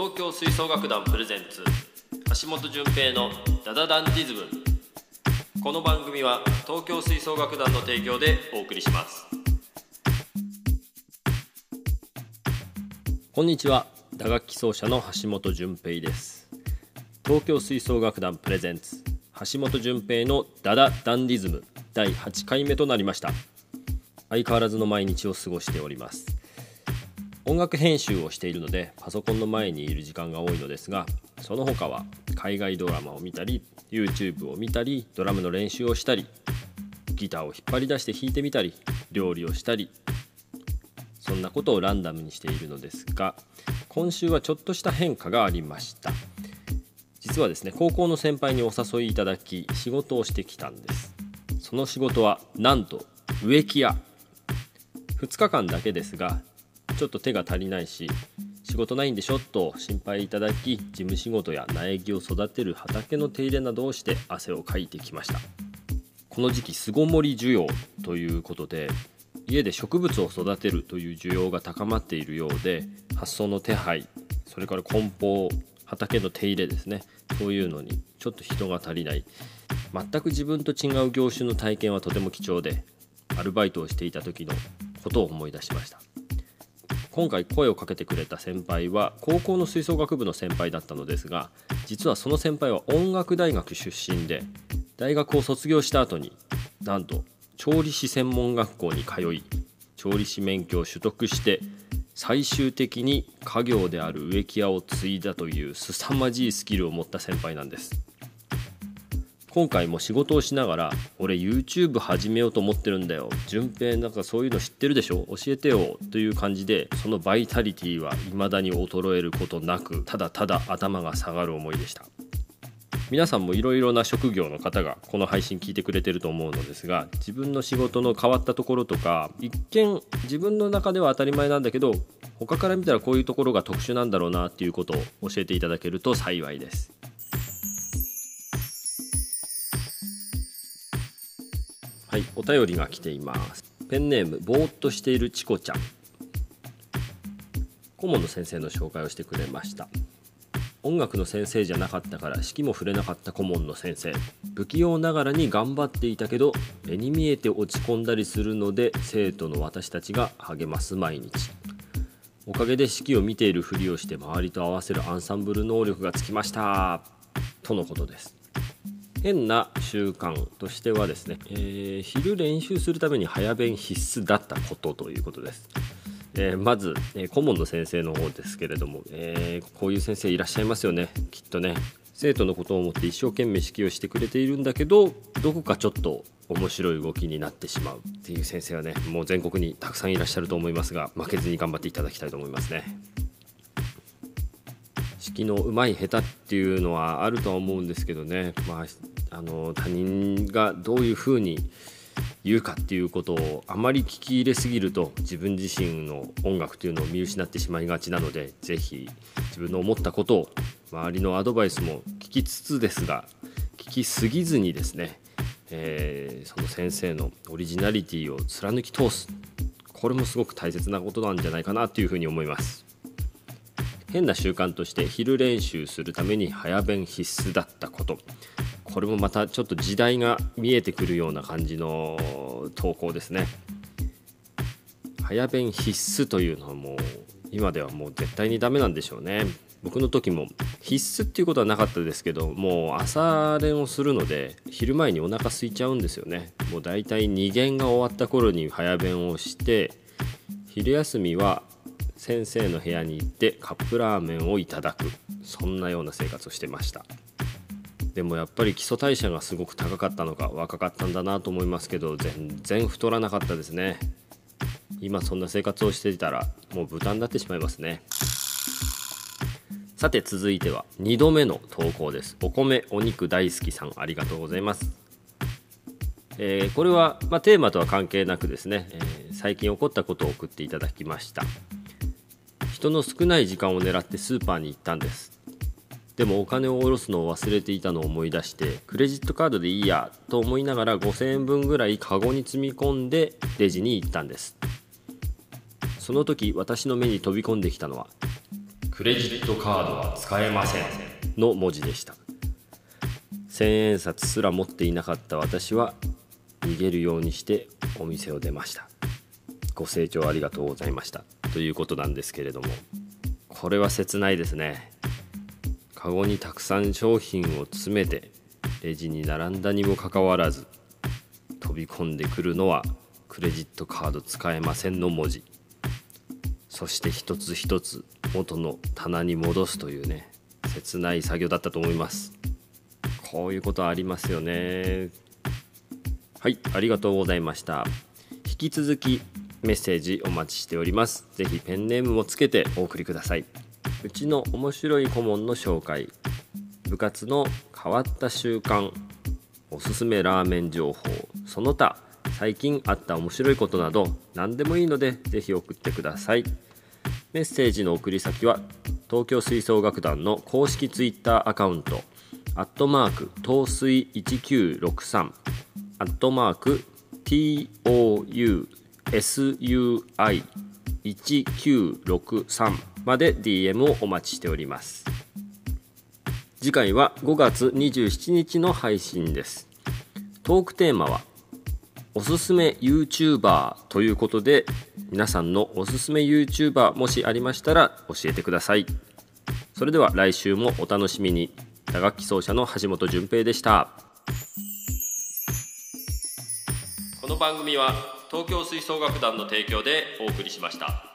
東京吹奏楽団プレゼンツ橋本純平のダダダンディズム。この番組は東京吹奏楽団の提供でお送りします。こんにちは。打楽器奏者の橋本純平です。東京吹奏楽団プレゼンツ橋本純平のダダダンディズム第8回目となりました。相変わらずの毎日を過ごしております。音楽編集をしているのでパソコンの前にいる時間が多いのですがその他は海外ドラマを見たり YouTube を見たりドラムの練習をしたりギターを引っ張り出して弾いてみたり料理をしたりそんなことをランダムにしているのですが今週はちょっとした変化がありました。実はですね高校の先輩にお誘いいただき仕事をしてきたんです。その仕事はなんと植木屋。2日間だけですがちょっと手が足りないし仕事ないんでしょと心配いただき事務仕事や苗木を育てる畑の手入れなどをして汗をかいてきました。この時期巣ごもり需要ということで家で植物を育てるという需要が高まっているようで発送の手配それから梱包畑の手入れですね。そういうのにちょっと人が足りない。全く自分と違う業種の体験はとても貴重でアルバイトをしていた時のことを思い出しました。今回声をかけてくれた先輩は高校の吹奏楽部の先輩だったのですが実はその先輩は音楽大学出身で大学を卒業した後になんと調理師専門学校に通い調理師免許を取得して最終的に家業である植木屋を継いだという凄まじいスキルを持った先輩なんです。今回も仕事をしながら「俺 YouTube 始めようと思ってるんだよ。順平なんかそういうの知ってるでしょ？教えてよ」という感じでそのバイタリティは未だに衰えることなくただただ頭が下がる思いでした。皆さんもいろいろな職業の方がこの配信聞いてくれてると思うのですが自分の仕事の変わったところとか一見自分の中では当たり前なんだけど他から見たらこういうところが特殊なんだろうなっていうことを教えていただけると幸いです。はいお便りが来ています。ペンネームぼーっとしているチコちゃん。顧問の先生の紹介をしてくれました。音楽の先生じゃなかったから指揮も触れなかった顧問の先生。不器用ながらに頑張っていたけど目に見えて落ち込んだりするので生徒の私たちが励ます毎日。おかげで指揮を見ているふりをして周りと合わせるアンサンブル能力がつきました。とのことです。変な習慣としてはですね、えー、昼練習するために早弁必須だったことということです。えー、まず、えー、顧問の先生の方ですけれども、えー、こういう先生いらっしゃいますよね。きっとね生徒のことを思って一生懸命指揮をしてくれているんだけどどこかちょっと面白い動きになってしまうっていう先生はねもう全国にたくさんいらっしゃると思いますが負けずに頑張っていただきたいと思いますね。指揮の上手い下手っていうのはあるとは思うんですけどね、まあ、あの他人がどういうふうに言うかっていうことをあまり聞き入れすぎると自分自身の音楽というのを見失ってしまいがちなので是非自分の思ったことを周りのアドバイスも聞きつつですが聞きすぎずにですね、えー、その先生のオリジナリティを貫き通す。これもすごく大切なことなんじゃないかなというふうに思います。変な習慣として昼練習するために早弁必須だったこと。これもまたちょっと時代が見えてくるような感じの投稿ですね。早弁必須というのはもう今ではもう絶対にダメなんでしょうね。僕の時も必須っていうことはなかったですけどもう朝練をするので昼前にお腹空いちゃうんですよね。もうだいたい2限が終わった頃に早弁をして昼休みは先生の部屋に行ってカップラーメンをいただく。そんなような生活をしてました。でもやっぱり基礎代謝がすごく高かったのか若かったんだなと思いますけど全然太らなかったですね。今そんな生活をしていたらもう豚になってしまいますね。さて続いては2度目の投稿です。お米お肉大好きさんありがとうございます。えー、これは、まあ、テーマとは関係なくですね、えー、最近起こったことを送っていただきました。人の少ない時間を狙ってスーパーに行ったんです。でもお金を下ろすのを忘れていたのを思い出してクレジットカードでいいやと思いながら5000円分ぐらいカゴに積み込んでレジに行ったんです。その時私の目に飛び込んできたのはクレジットカードは使えません。の文字でした。千円札すら持っていなかった私は逃げるようにしてお店を出ました。ご清聴ありがとうございましたということなんですけれども。これは切ないですね。カゴにたくさん商品を詰めてレジに並んだにもかかわらず飛び込んでくるのはクレジットカード使えませんの文字。そして一つ一つ元の棚に戻すというね切ない作業だったと思います。こういうことありますよね。はいありがとうございました。引き続きメッセージお待ちしております。ぜひペンネームもつけてお送りください。うちの面白い顧問の紹介。部活の変わった習慣。おすすめラーメン情報。その他最近あった面白いことなど何でもいいのでぜひ送ってください。メッセージの送り先は東京吹奏楽団の公式 Twitter アカウント。アットマーク東水1963アットマーク SUI1963 まで DM をお待ちしております。次回は5月27日の配信です。トークテーマはおすすめ YouTuber ということで皆さんのおすすめ YouTuber もしありましたら教えてください。それでは来週もお楽しみに。打楽器奏者の橋本純平でした。この番組は東京吹奏楽団の提供でお送りしました。